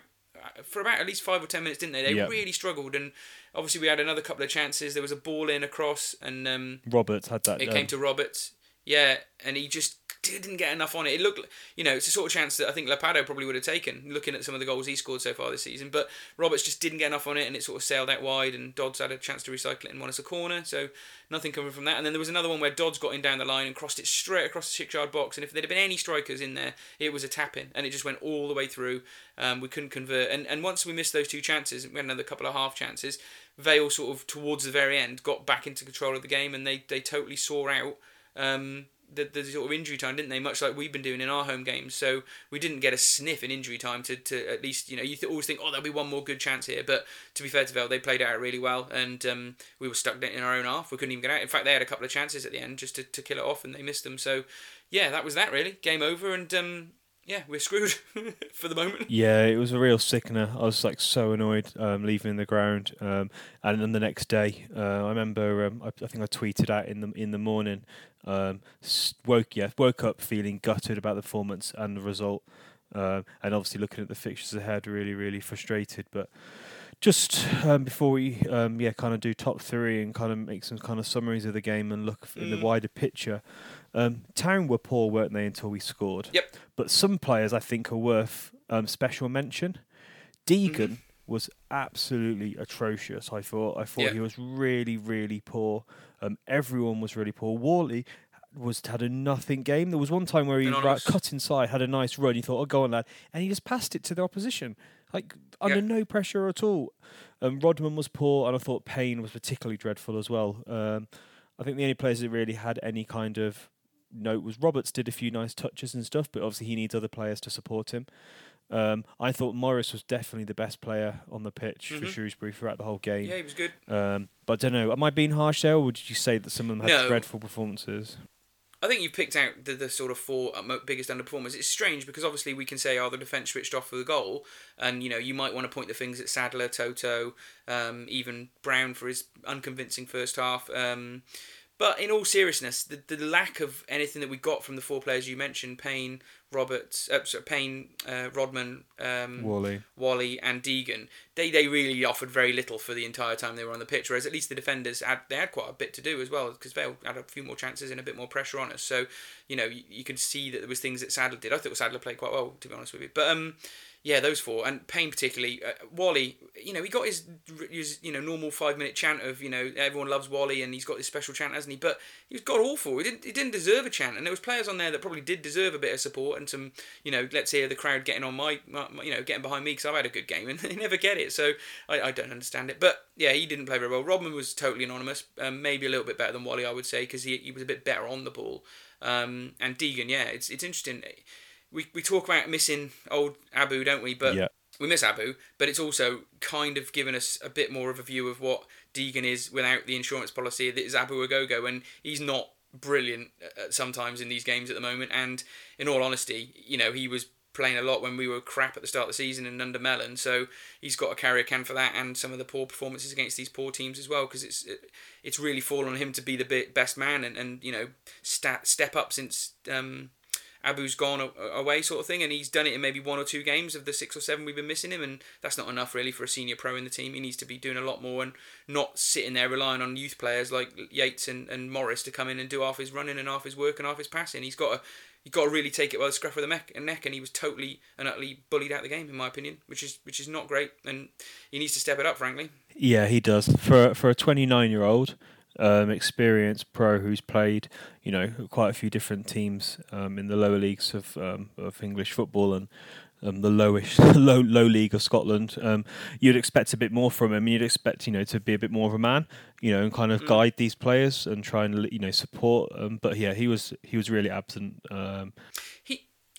for about at least five or ten minutes, didn't they? They Yeah. really struggled, and obviously we had another couple of chances. There was a ball in across, and um, Roberts had that. it um, came to Roberts. Yeah, and he just didn't get enough on it. It looked, you know, it's a sort of chance that I think Ladapo probably would have taken, looking at some of the goals he scored so far this season. But Roberts just didn't get enough on it, and it sort of sailed out wide. And Dodds had a chance to recycle it and won us a corner, so nothing coming from that. And then there was another one where Dodds got in down the line and crossed it straight across the six-yard box. And if there'd have been any strikers in there, it was a tap in, and it just went all the way through. Um, we couldn't convert, and and once we missed those two chances, we had another couple of half chances. Vale sort of towards the very end got back into control of the game, and they they totally saw out. Um, the, the sort of injury time, didn't they? Much like we've been doing in our home games. So we didn't get a sniff in injury time to, to at least, you know, you th- always think, oh, there'll be one more good chance here. But to be fair to Vale, they played out really well and um, we were stuck in our own half. We couldn't even get out. In fact, they had a couple of chances at the end just to, to kill it off and they missed them. So, yeah, that was that really. Game over and um, yeah, we're screwed [LAUGHS] for the moment. Yeah, it was a real sickener. I was like so annoyed um, leaving the ground, um, and then the next day, uh, I remember um, I, I, think I tweeted out in the in the morning, um, woke yeah woke up feeling gutted about the performance and the result, uh, and obviously looking at the fixtures ahead, really really frustrated. But just um, before we um, yeah kind of do top three and kind of make some kind of summaries of the game and look mm. in the mm. wider picture. Um, Town were poor, weren't they, until we scored? Yep. But some players I think are worth um, special mention. Deegan mm-hmm. was absolutely atrocious. I thought. I thought he was really, really poor. Um, everyone was really poor. Whalley was had a nothing game. There was one time where he right, cut inside, had a nice run. He thought, "Oh, go on, lad," and he just passed it to the opposition, like under no pressure at all. Um, Rodman was poor, and I thought Payne was particularly dreadful as well. Um, I think the only players that really had any kind of note was Roberts did a few nice touches and stuff, but obviously he needs other players to support him. Um, I thought Morris was definitely the best player on the pitch mm-hmm. for Shrewsbury throughout the whole game. Yeah, he was good. Um, but I don't know. Am I being harsh there, or would you say that some of them had no. dreadful performances? I think you've picked out the, the sort of four biggest underperformers. It's strange because obviously we can say, oh, the defence switched off for the goal, and you know you might want to point the things at Sadler, Toto, um, even Brown for his unconvincing first half. Um, but in all seriousness, the, the lack of anything that we got from the four players you mentioned, Payne, Roberts, uh, sorry, Payne, uh, Rodman, um, Whalley, Whalley, and Deegan, they they really offered very little for the entire time they were on the pitch. Whereas at least the defenders had they had quite a bit to do as well because they had a few more chances and a bit more pressure on us. So you know you, you could see that there was things that Sadler did. I thought Sadler played quite well to be honest with you, but um yeah, those four and Payne particularly. Uh, Whalley, you know, he got his, his you know normal five minute chant of you know everyone loves Whalley and he's got this special chant, hasn't he? But he was god awful. He didn't he didn't deserve a chant, and there was players on there that probably did deserve a bit of support and some you know let's hear the crowd getting on my, my you know getting behind me because I've had a good game and [LAUGHS] they never get it, so I, I don't understand it. But yeah, he didn't play very well. Rodman was totally anonymous, um, maybe a little bit better than Whalley, I would say, because he he was a bit better on the ball. Um, and Deegan, yeah, it's it's interesting. We, we talk about missing old Abu, don't we? But yeah we miss Abu, but it's also kind of given us a bit more of a view of what Deegan is without the insurance policy that is Abu Ogogo, and he's not brilliant sometimes in these games at the moment. And in all honesty, you know, he was playing a lot when we were crap at the start of the season and under Mellon, so he's got to carry a can for that and some of the poor performances against these poor teams as well because it's it's really fallen on him to be the best man and, and you know step step up since um, Abu's gone away, sort of thing, and he's done it in maybe one or two games of the six or seven we've been missing him, and that's not enough really for a senior pro in the team. He needs to be doing a lot more and not sitting there relying on youth players like Yates and, and Morris to come in and do half his running and half his work and half his passing. He's got to he got to really take it by the scruff of the neck, and neck, and he was totally and utterly bullied out the game, in my opinion, which is which is not great, and he needs to step it up, frankly. Yeah, he does. For for a 29 year old, um, experienced pro who's played, you know, quite a few different teams um, in the lower leagues of um, of English football and um, the lowish [LAUGHS] low low league of Scotland. Um, you'd expect a bit more from him. You'd expect you know to be a bit more of a man, you know, and kind of mm. guide these players and try and you know support. but yeah, he was he was really absent.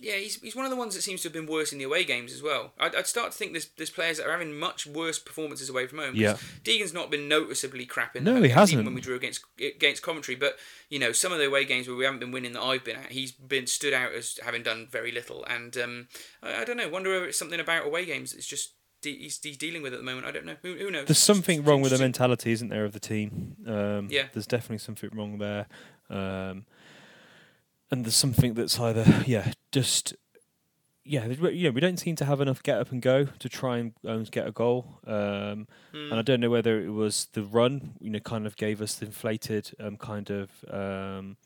Yeah, he's, he's one of the ones that seems to have been worse in the away games as well. I'd, I'd start to think there's, there's players that are having much worse performances away from home. Yeah. Deegan's not been noticeably crap in No, he hasn't. when we drew against against Coventry. But, you know, some of the away games where we haven't been winning that I've been at, he's been stood out as having done very little. And um, I, I, don't know, wonder if it's something about away games that's just he's, he's dealing with at the moment. I don't know. Who, who knows? There's something wrong with the mentality, isn't there, of the team? Um, yeah. There's definitely something wrong there. Um, and there's something that's either, yeah, just yeah, you know, we don't seem to have enough get up and go to try and um, get a goal. Um, mm. And I don't know whether it was the run, you know, kind of gave us the inflated um, kind of um,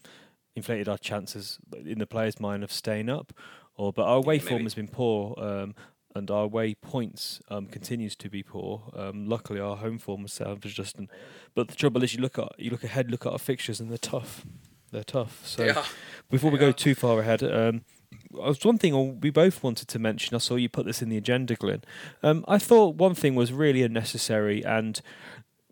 inflated our chances in the players' mind of staying up, or but our away Yeah, form has been poor. Um, and our away points um, continues to be poor. Um, luckily, our home form has salvaged Justin. But the trouble is, you look at you look ahead, look at our fixtures, and they're tough. They're tough. So before we go are. too far ahead, um, I was one thing we both wanted to mention. I saw you put this in the agenda, Glenn. Um, I thought one thing was really unnecessary, and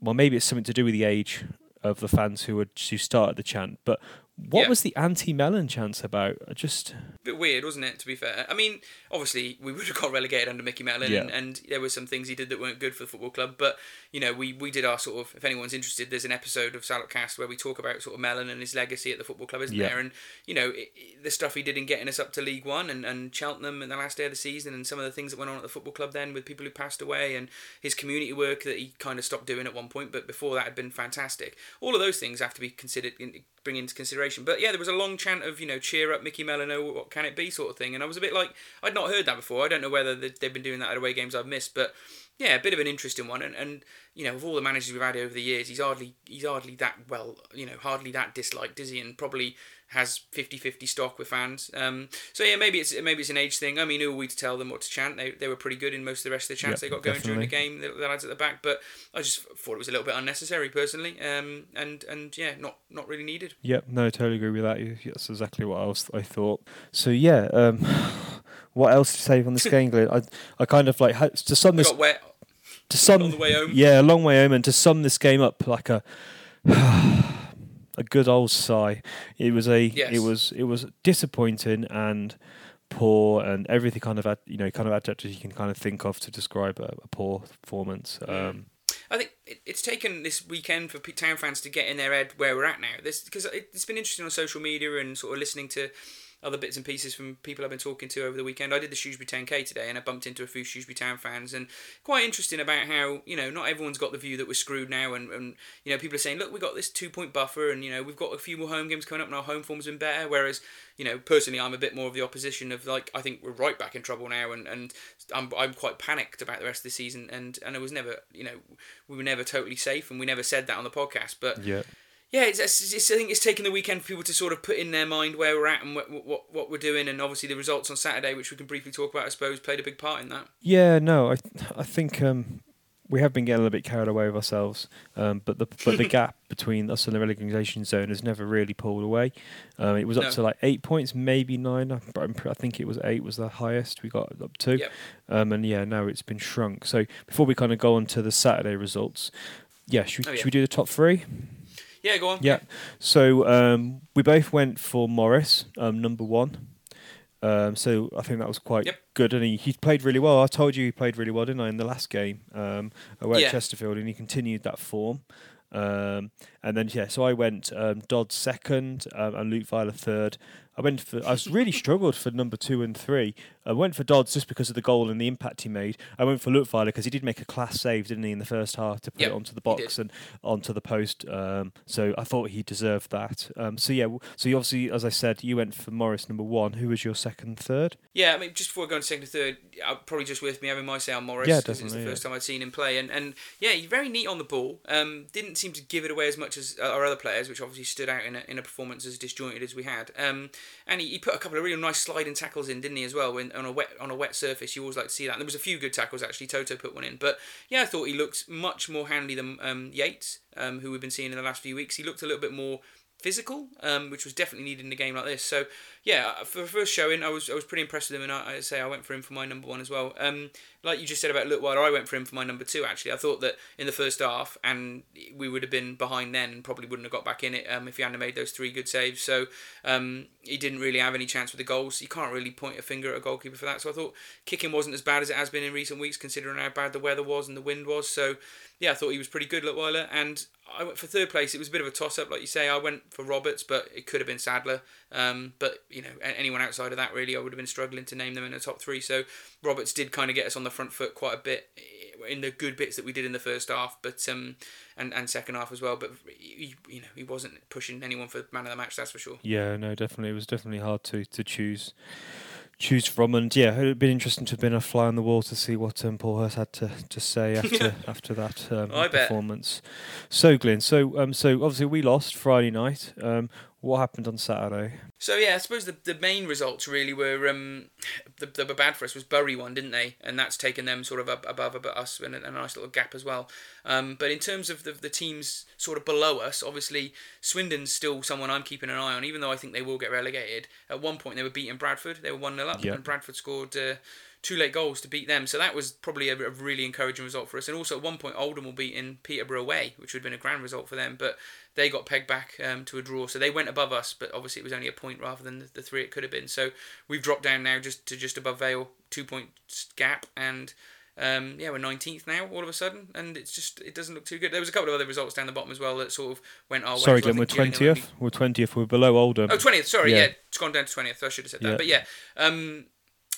well, maybe it's something to do with the age of the fans who would who started the chant. But what Yeah. was the anti-Mellon chant about? I just bit weird, wasn't it? To be fair, I mean, obviously we would have got relegated under Mickey Mellon, and, Yeah. and there were some things he did that weren't good for the football club. But you know, we, we did our sort of. If anyone's interested, there's an episode of Salopcast where we talk about sort of Mellon and his legacy at the football club, isn't Yeah. there? And you know, i i the stuff he did in getting us up to League One and, and Cheltenham in the last day of the season, and some of the things that went on at the football club then with people who passed away, and his community work that he kind of stopped doing at one point, but before that had been fantastic. All of those things have to be considered. In, bring into consideration. But yeah there was a long chant of you know cheer up Mickey Mellon oh what can it be sort of thing. And I was a bit like I'd not heard that before. I don't know whether they- they've been doing that at away games I've missed. But yeah a bit of an interesting one. And, and you know of all the managers we've had over the years he's hardly he's hardly that well you know hardly that disliked is he? And probably has 50-50 stock with fans um, so yeah maybe it's maybe it's an age thing I mean who are we to tell them what to chant they, they were pretty good in most of the rest of the chants Yeah, they got going during the game the, the lads at the back but I just thought it was a little bit unnecessary personally um, and and yeah not not really needed Yep, no, I totally agree with that. You- That's exactly what I was. I thought. So yeah, um, [SIGHS] what else to say on this game, Glenn? I, I kind of like to sum this got wet to sum the way home. Yeah, a long way home, and to sum this game up like a [SIGHS] [SIGHS] [LAUGHS] a good old sigh. It was a Yes. it was it was disappointing and poor and everything kind of ad, you know kind of adjectives you can kind of think of to describe a, a poor performance. Um, I think it, it's taken this weekend for town fans to get in their head where we're at now. This because it's been interesting on social media and sort of listening to other bits and pieces from people I've been talking to over the weekend. I did the Shrewsbury 10k today, and I bumped into a few Shrewsbury Town fans, and quite interesting about how you know not everyone's got the view that we're screwed now, and, and you know people are saying, look, we've got this two point buffer, and you know we've got a few more home games coming up, and our home form's been better. Whereas you know personally, I'm a bit more of the opposition of like I think we're right back in trouble now, and and I'm I'm quite panicked about the rest of the season, and and it was never you know we were never totally safe, and we never said that on the podcast, but yeah, yeah, it's, it's, it's, I think it's taken the weekend for people to sort of put in their mind where we're at and what, what what we're doing, and obviously the results on Saturday, which we can briefly talk about, I suppose, played a big part in that. yeah. No, I I think um, we have been getting a little bit carried away with ourselves, um, but the but the [LAUGHS] gap between us and the relegation zone has never really pulled away. Um, it was up No. to like eight points, maybe nine. I- But I think it was eight was the highest we got up to. Yep. Um, and yeah, now it's been shrunk. So before we kind of go on to the Saturday results, yeah, should, we Oh, yeah. should we do the top three? Yeah, go on. Yeah. So um, we both went for Morris, um, number one. Um, so I think that was quite Yep. good, and he, he played really well. I told you he played really well, didn't I, in the last game um, away Yeah. at Chesterfield, and he continued that form. Um, and then yeah, so I went um, Dodds second um, and Leutwiler third. I went for I was really struggled for number two and three. I went for Dodds just because of the goal and the impact he made. I went for Leutwiler because he did make a class save, didn't he, in the first half to put Yep, it onto the box and onto the post. Um, so I thought he deserved that. Um, so yeah, so you obviously, as I said, you went for Morris number one. Who was your second, third? Yeah, I mean, just before I go on to second and third, uh, probably just worth me having my say on Morris. Yeah, 'cause It's the definitely, first time I'd seen him play, and, and yeah, he's very neat on the ball. Um, didn't seem to give it away as much as uh, our other players, which obviously stood out in a, in a performance as disjointed as we had. Um, and he, he put a couple of really nice sliding tackles in, didn't he, as well? When on a wet on a wet surface, you always like to see that. And there was a few good tackles actually. Toto put one in, but yeah, I thought he looked much more handy than um, Yates, um, who we've been seeing in the last few weeks. He looked a little bit more physical, um, which was definitely needed in a game like this. So yeah, uh, for the first showing, I was I was pretty impressed with him, and I, I say I went for him for my number one as well. Um, like you just said about Leutwiler, I went for him for my number two. Actually, I thought that in the first half, and we would have been behind then, and probably wouldn't have got back in it um, if he hadn't made those three good saves. So um, he didn't really have any chance with the goals. You can't really point a finger at a goalkeeper for that. So I thought kicking wasn't as bad as it has been in recent weeks, considering how bad the weather was and the wind was. So yeah, I thought he was pretty good, Leutwiler, and I went for third place. It was a bit of a toss up, like you say. I went for Roberts, but it could have been Sadler. Um, but you know, anyone outside of that, really, I would have been struggling to name them in the top three. So Roberts did kind of get us on the front foot quite a bit in the good bits that we did in the first half, but um, and and second half as well. But he, you know, he wasn't pushing anyone for man of the match. That's for sure. Yeah, no, definitely. It was definitely hard to, to choose choose from, and yeah, it'd been interesting to have been a fly on the wall to see what um, Paul Hurst had to, to say [LAUGHS] after after that um, performance. So, Glenn, so um, so obviously we lost Friday night. Um, what happened on Saturday? So yeah, I suppose the, the main results really were um, the, the were bad for us was Bury won, didn't they? And that's taken them sort of up above, above us and a, a nice little gap as well. Um, but in terms of the, the teams sort of below us, obviously Swindon's still someone I'm keeping an eye on, even though I think they will get relegated. At one point they were beating Bradford, they were one 0 up, Yeah. and Bradford scored. Uh, Two late goals to beat them, so that was probably a, a really encouraging result for us. And also at one point, Oldham were beating Peterborough away, which would have been a grand result for them. But they got pegged back um, to a draw, so they went above us. But obviously, it was only a point rather than the, the three it could have been. So we've dropped down now just to just above Vale, two point gap, and um, yeah, we're nineteenth now all of a sudden, and it's just it doesn't look too good. There was a couple of other results down the bottom as well that sort of went our way. Sorry. Glenn, we're think Gillingham only- twentieth. We're twentieth. We're below Oldham. Oh, 20th, sorry, Yeah. yeah. It's gone down to 20th. I should have said that. Yeah. But yeah, um,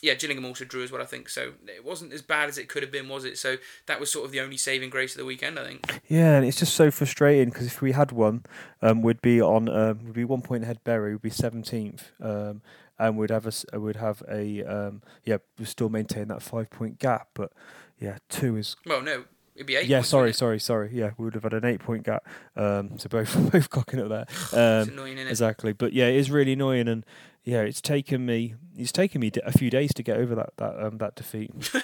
yeah, Gillingham also drew as well, I think. So it wasn't as bad as it could have been, was it? So that was sort of the only saving grace of the weekend, I think. Yeah, and it's just so frustrating because if we had won, um, we'd be on, um, we'd be one point ahead. Bury would be seventeenth, um, and we'd have a, we'd have a, um, yeah, we still maintain that five point gap. But yeah, two is Well, no, it'd be eight. yeah. points, Sorry, sorry, sorry. Yeah, we would have had an eight point gap. Um, so both [LAUGHS] both cocking up there. Um, annoying, isn't it? exactly. But yeah, it is really annoying, and yeah, it's taken me, it's taken me a few days to get over that that um, that defeat. [LAUGHS]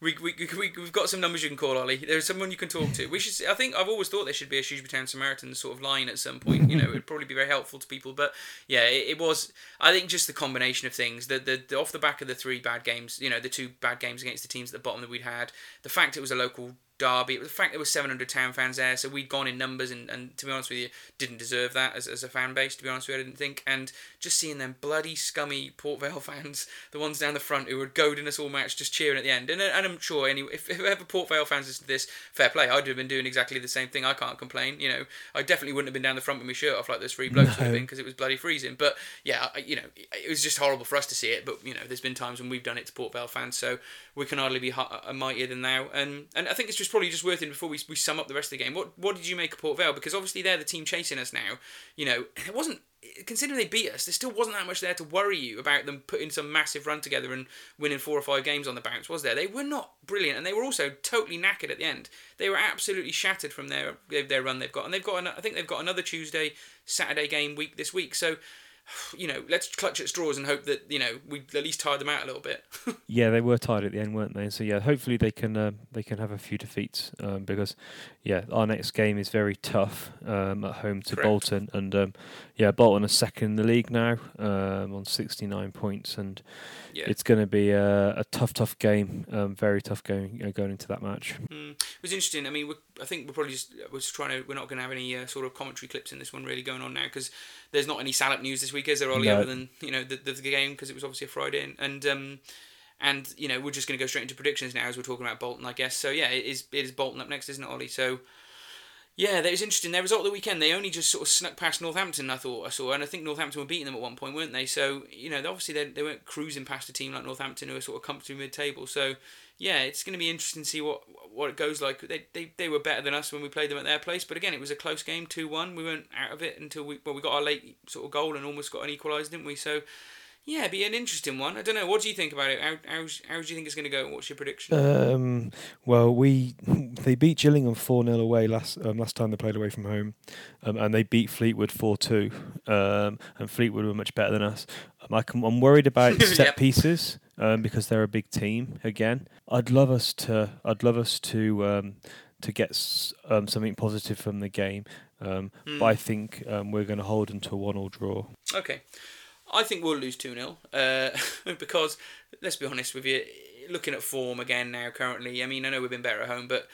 We, we, we, we've got some numbers you can call, Ollie. There's someone you can talk to. We should. I think I've always thought there should be a Shrewsbury Town Samaritans sort of line at some point. You know, it'd probably be very helpful to people. But yeah, it, it was. I think just the combination of things. The the off the back of the three bad games. You know, the two bad games against the teams at the bottom that we'd had. The fact it was a local derby. It was the fact there was 700 town fans there, so we'd gone in numbers, and, and to be honest with you, didn't deserve that as, as a fan base. To be honest with you, I didn't think. And just seeing them bloody scummy Port Vale [LAUGHS] fans, the ones down the front who were goading us all match, just cheering at the end. And, and I'm sure any if, if ever Port Vale fans listen to this, fair play. I'd have been doing exactly the same thing. I can't complain. You know, I definitely wouldn't have been down the front with my shirt off like those three blokes would have been because it was bloody freezing. But yeah, you know, it was just horrible for us to see it. But you know, there's been times when we've done it to Port Vale fans, so we can hardly be uh, mightier than now. And and I think it's just probably just worth it before we, we sum up the rest of the game. What what did you make of Port Vale? Because obviously they're the team chasing us now. You know, it wasn't considering they beat us. There still wasn't that much there to worry you about them putting some massive run together and winning four or five games on the bounce, was there? They were not brilliant, and they were also totally knackered at the end. They were absolutely shattered from their their run they've got, and they've got I think they've got another Tuesday Saturday game week this week. So. [SIGHS] You know, let's clutch at straws and hope that you know we at least tire them out a little bit. [LAUGHS] Yeah, they were tired at the end, weren't they? So yeah, hopefully they can um, they can have a few defeats um, because yeah, our next game is very tough um, at home to Correct. Bolton, and um, yeah, Bolton are second in the league now um, on sixty nine points, and yeah, it's going to be a, a tough, tough game, um, very tough uh, going into that match. Mm. It was interesting. I mean, we're, I think we're probably just we're just trying to. We're not going to have any uh, sort of commentary clips in this one really going on now because there's not any Salop news this week, is there, Ollie? No. Other than you know the, the, the game because it was obviously a Friday and. and um, and you know we're just going to go straight into predictions now as we're talking about Bolton, I guess. So yeah, it is it is Bolton up next, isn't it, Ollie? So yeah, that was interesting. Their result of the weekend, they only just sort of snuck past Northampton. I thought I saw, and I think Northampton were beating them at one point, weren't they? So you know, obviously they, they weren't cruising past a team like Northampton who are sort of comfortably mid-table. So yeah, it's going to be interesting to see what what it goes like. They, they they were better than us when we played them at their place, but again, it was a close game, two one. We weren't out of it until we well we got our late sort of goal and almost got an equaliser, didn't we? So. Yeah, it'd be an interesting one. I don't know. What do you think about it? How, how, how do you think it's going to go? What's your prediction? Um, well, we they beat Gillingham four 0 away last um, last time they played away from home, um, and they beat Fleetwood four two. Um, and Fleetwood were much better than us. Um, I can, I'm worried about [LAUGHS] set Yep. pieces um, because they're a big team. Again, I'd love us to I'd love us to um, to get s- um, something positive from the game. Um, Hmm. But I think um, we're going to hold them to a one all draw. Okay. I think we'll lose 2 0 uh, [LAUGHS] because, let's be honest with you, looking at form again now currently, I mean, I know we've been better at home, but,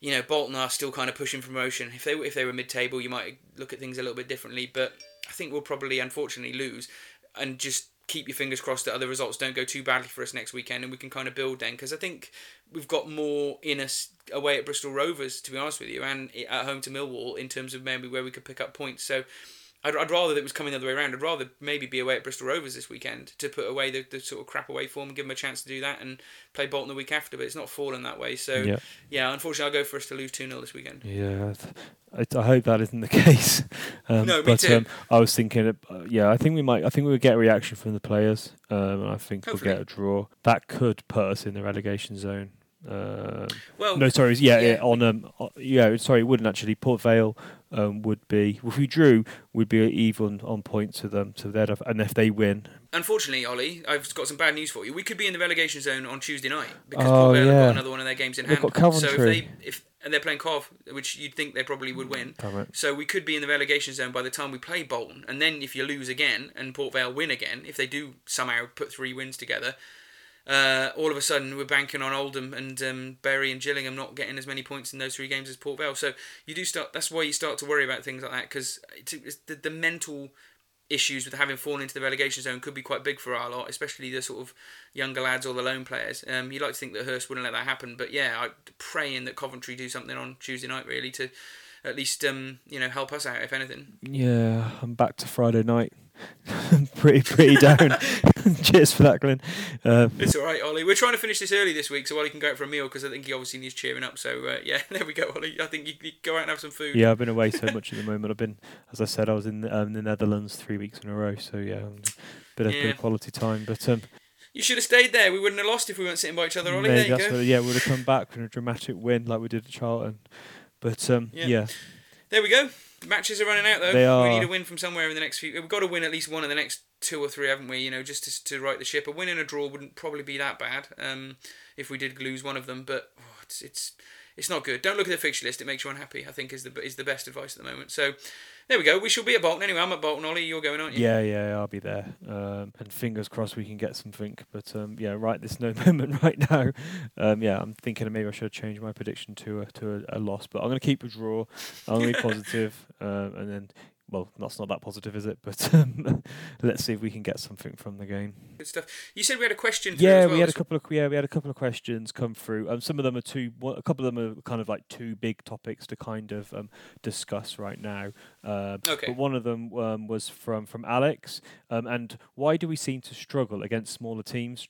you know, Bolton are still kind of pushing promotion. If they, if they were mid table, you might look at things a little bit differently, but I think we'll probably, unfortunately, lose and just keep your fingers crossed that other results don't go too badly for us next weekend and we can kind of build then because I think we've got more in us away at Bristol Rovers, to be honest with you, and at home to Millwall in terms of maybe where we could pick up points. So I'd, I'd rather that it was coming the other way around. I'd rather maybe be away at Bristol Rovers this weekend to put away the, the sort of crap away form and give them a chance to do that and play Bolton the week after. But it's not fallen that way. So yeah, Yeah. unfortunately, I'll go for us to lose 2 0 this weekend. Yeah, I, I, hope that isn't the [LAUGHS] case. Um, No, me but too. Um, I was thinking, uh, yeah, I think we might. I think we'll get a reaction from the players, um, and I think Hopefully. we'll get a draw. That could put us in the relegation zone. Um, Well, no, sorry, yeah, yeah. yeah, on um, yeah, sorry, it wouldn't actually. Port Vale um, would be if we drew, would be even on point to them. So they'd have, and if they win, Unfortunately, Ollie, I've got some bad news for you. We could be in the relegation zone on Tuesday night because Oh, Port Vale have yeah. got another one of their games in They've hand. got So if Coventry. they if and they're playing Cov, which you'd think they probably would win. So we could be in the relegation zone by the time we play Bolton, and then if you lose again and Port Vale win again, if they do somehow put three wins together, uh, all of a sudden we're banking on Oldham and um, and Gillingham not getting as many points in those three games as Port Vale. So you do start. That's why you start to worry about things like that because the, the mental issues with having fallen into the relegation zone could be quite big for our lot, especially the sort of younger lads or the lone players. Um, you'd like to think that Hurst wouldn't let that happen, but yeah, I'm praying that Coventry do something on Tuesday night really to at least um, you know help us out if anything. Yeah, I'm back to Friday night. [LAUGHS] pretty pretty down. [LAUGHS] Cheers for that, Glenn. Uh, It's all right, Ollie. We're trying to finish this early this week so Ollie can go out for a meal because I think he obviously needs cheering up. So uh, yeah, [LAUGHS] there we go, Ollie. I think you, you go out and have some food. yeah, I've been away so much at the moment. I've been, as I said, I was in um, the Netherlands three weeks in a row. So yeah, um, bit of, Yeah. quality time. But um, You should have stayed there. We wouldn't have lost if we weren't sitting by each other, Ollie. maybe there you go. what, yeah, we would have come back with a dramatic win like we did at Charlton. But um, Yeah. yeah, There we go. Matches are running out though. They We need a win from somewhere in the next few. We've got to win at least one in the next two or three, haven't we? You know, just to, to right the ship. A win and a draw wouldn't probably be that bad um, if we did lose one of them. But oh, it's it's it's not good. Don't look at the fixture list. It makes you unhappy. I think is the is the best advice at the moment. So there we go. We shall be at Bolton anyway. I'm at Bolton. Ollie, you're going, aren't you? yeah, yeah, I'll be there. Um, and fingers crossed we can get something. But um, yeah, right this no [LAUGHS] moment right now. Um, yeah, I'm thinking maybe I should change my prediction to a to a, a loss. But I'm going to keep a draw. I'm going to be [LAUGHS] positive, um, and then. Well, that's not that positive, is it? [LAUGHS] But um, let's see if we can get something from the game. Good stuff. You said we had a question. Yeah, as well. we had a couple of yeah, we had a couple of questions come through. Um, some of them are too, a couple of them are kind of like two big topics to kind of um, discuss right now. Um, Okay. But one of them um, was from from Alex. Um, and why do we seem to struggle against smaller teams?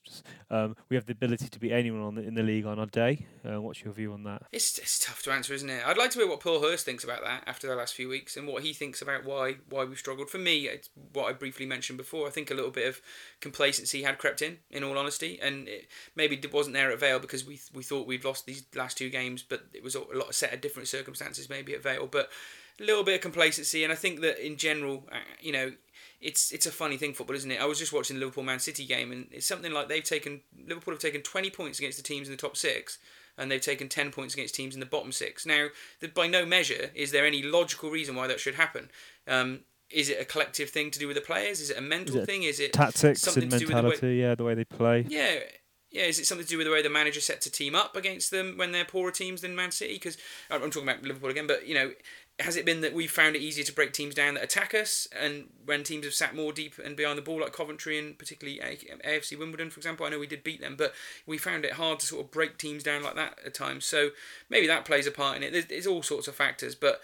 Um, we have the ability to beat anyone on the, in the league on our day. Uh, what's your view on that? It's, it's tough to answer, isn't it? I'd like to hear what Paul Hurst thinks about that after the last few weeks and what he thinks about why why we've struggled. For me, it's what I briefly mentioned before. I think a little bit of complacency had crept in, in all honesty, and it maybe it wasn't there at Vale because we we thought we'd lost these last two games, but it was a lot of set of different circumstances maybe at Vale, but a little bit of complacency, and I think that in general, uh, you know. It's it's a funny thing football, isn't it? I was just watching the Liverpool Man City game, and it's something like they've taken Liverpool have taken twenty points against the teams in the top six, and they've taken 10 points against teams in the bottom six. Now, th- by no measure is there any logical reason why that should happen. Um, is it a collective thing to do with the players? Is it a mental it thing? Is it Tactics something and to do with the way- mentality, yeah, the way they play. yeah, yeah. Is it something to do with the way the manager sets a team up against them when they're poorer teams than Man City? Because I'm talking about Liverpool again, but you know, has it been that we've found it easier to break teams down that attack us, and when teams have sat more deep and behind the ball, like Coventry and particularly AFC Wimbledon, for example? I know we did beat them, but we found it hard to sort of break teams down like that at times. So maybe that plays a part in it. There's, there's all sorts of factors, but.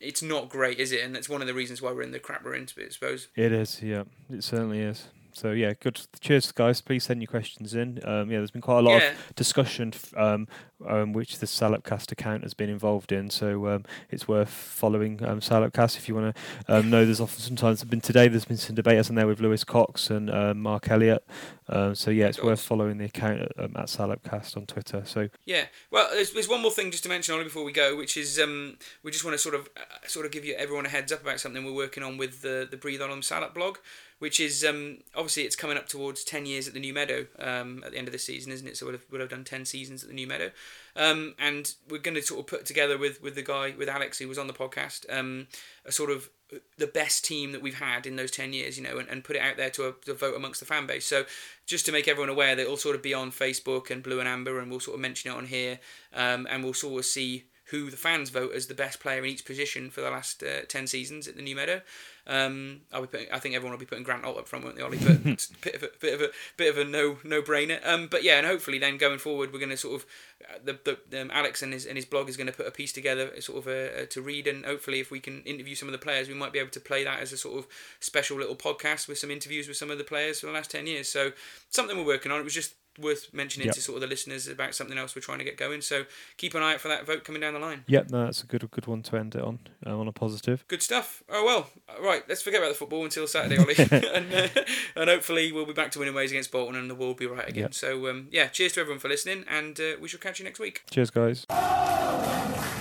It's not great, is it? And that's one of the reasons why we're in the crap we're in, I suppose. It is, yeah, it certainly is. So yeah, good. Cheers, guys. Please send your questions in. Um, yeah, there's been quite a lot Yeah. of discussion, um, um, which the Salopcast account has been involved in. So um, it's worth following um, Salopcast if you want to um, know. There's often sometimes been today. There's been some debate on there with Lewis Cox and uh, Mark Elliott. Um, so yeah, it's worth following the account at, um, at Salopcast on Twitter. So Yeah. Well, there's, there's one more thing just to mention, Ollie, before we go, which is um, we just want to sort of uh, sort of give you everyone a heads up about something we're working on with the the Breathe On Salop blog, which is um, obviously it's coming up towards ten years at the New Meadow um, at the end of the season, isn't it? So we'll have, we'll have done ten seasons at the New Meadow, um, and we're going to sort of put together with with the guy with Alex who was on the podcast um, a sort of the best team that we've had in those 10 years, you know, and, and put it out there to, a, to vote amongst the fan base. So just to make everyone aware that it'll sort of be on Facebook and Blue and Amber, and we'll sort of mention it on here, um, and we'll sort of see who the fans vote as the best player in each position for the last uh, 10 seasons at the New Meadow. Um, I'll be putting, I think everyone will be putting Grant Holt up front, won't they, Ollie? But [LAUGHS] it's a bit of a bit of a bit of a no no brainer. Um, but yeah, and hopefully then going forward, we're going to sort of uh, the, the um, Alex and his and his blog is going to put a piece together, sort of uh, uh, to read, and hopefully if we can interview some of the players, we might be able to play that as a sort of special little podcast with some interviews with some of the players for the last ten years. So something we're working on. It was just worth mentioning Yep. to sort of the listeners about something else we're trying to get going. So keep an eye out for that vote coming down the line. Yep, no, that's a good good one to end it on uh, on a positive. Good stuff. Oh well, right. Let's forget about the football until Saturday, Ollie, [LAUGHS] [LAUGHS] and uh, and hopefully we'll be back to winning ways against Bolton, and the world will be right again. Yep. So um, yeah, cheers to everyone for listening, and uh, we shall catch you next week. Cheers, guys.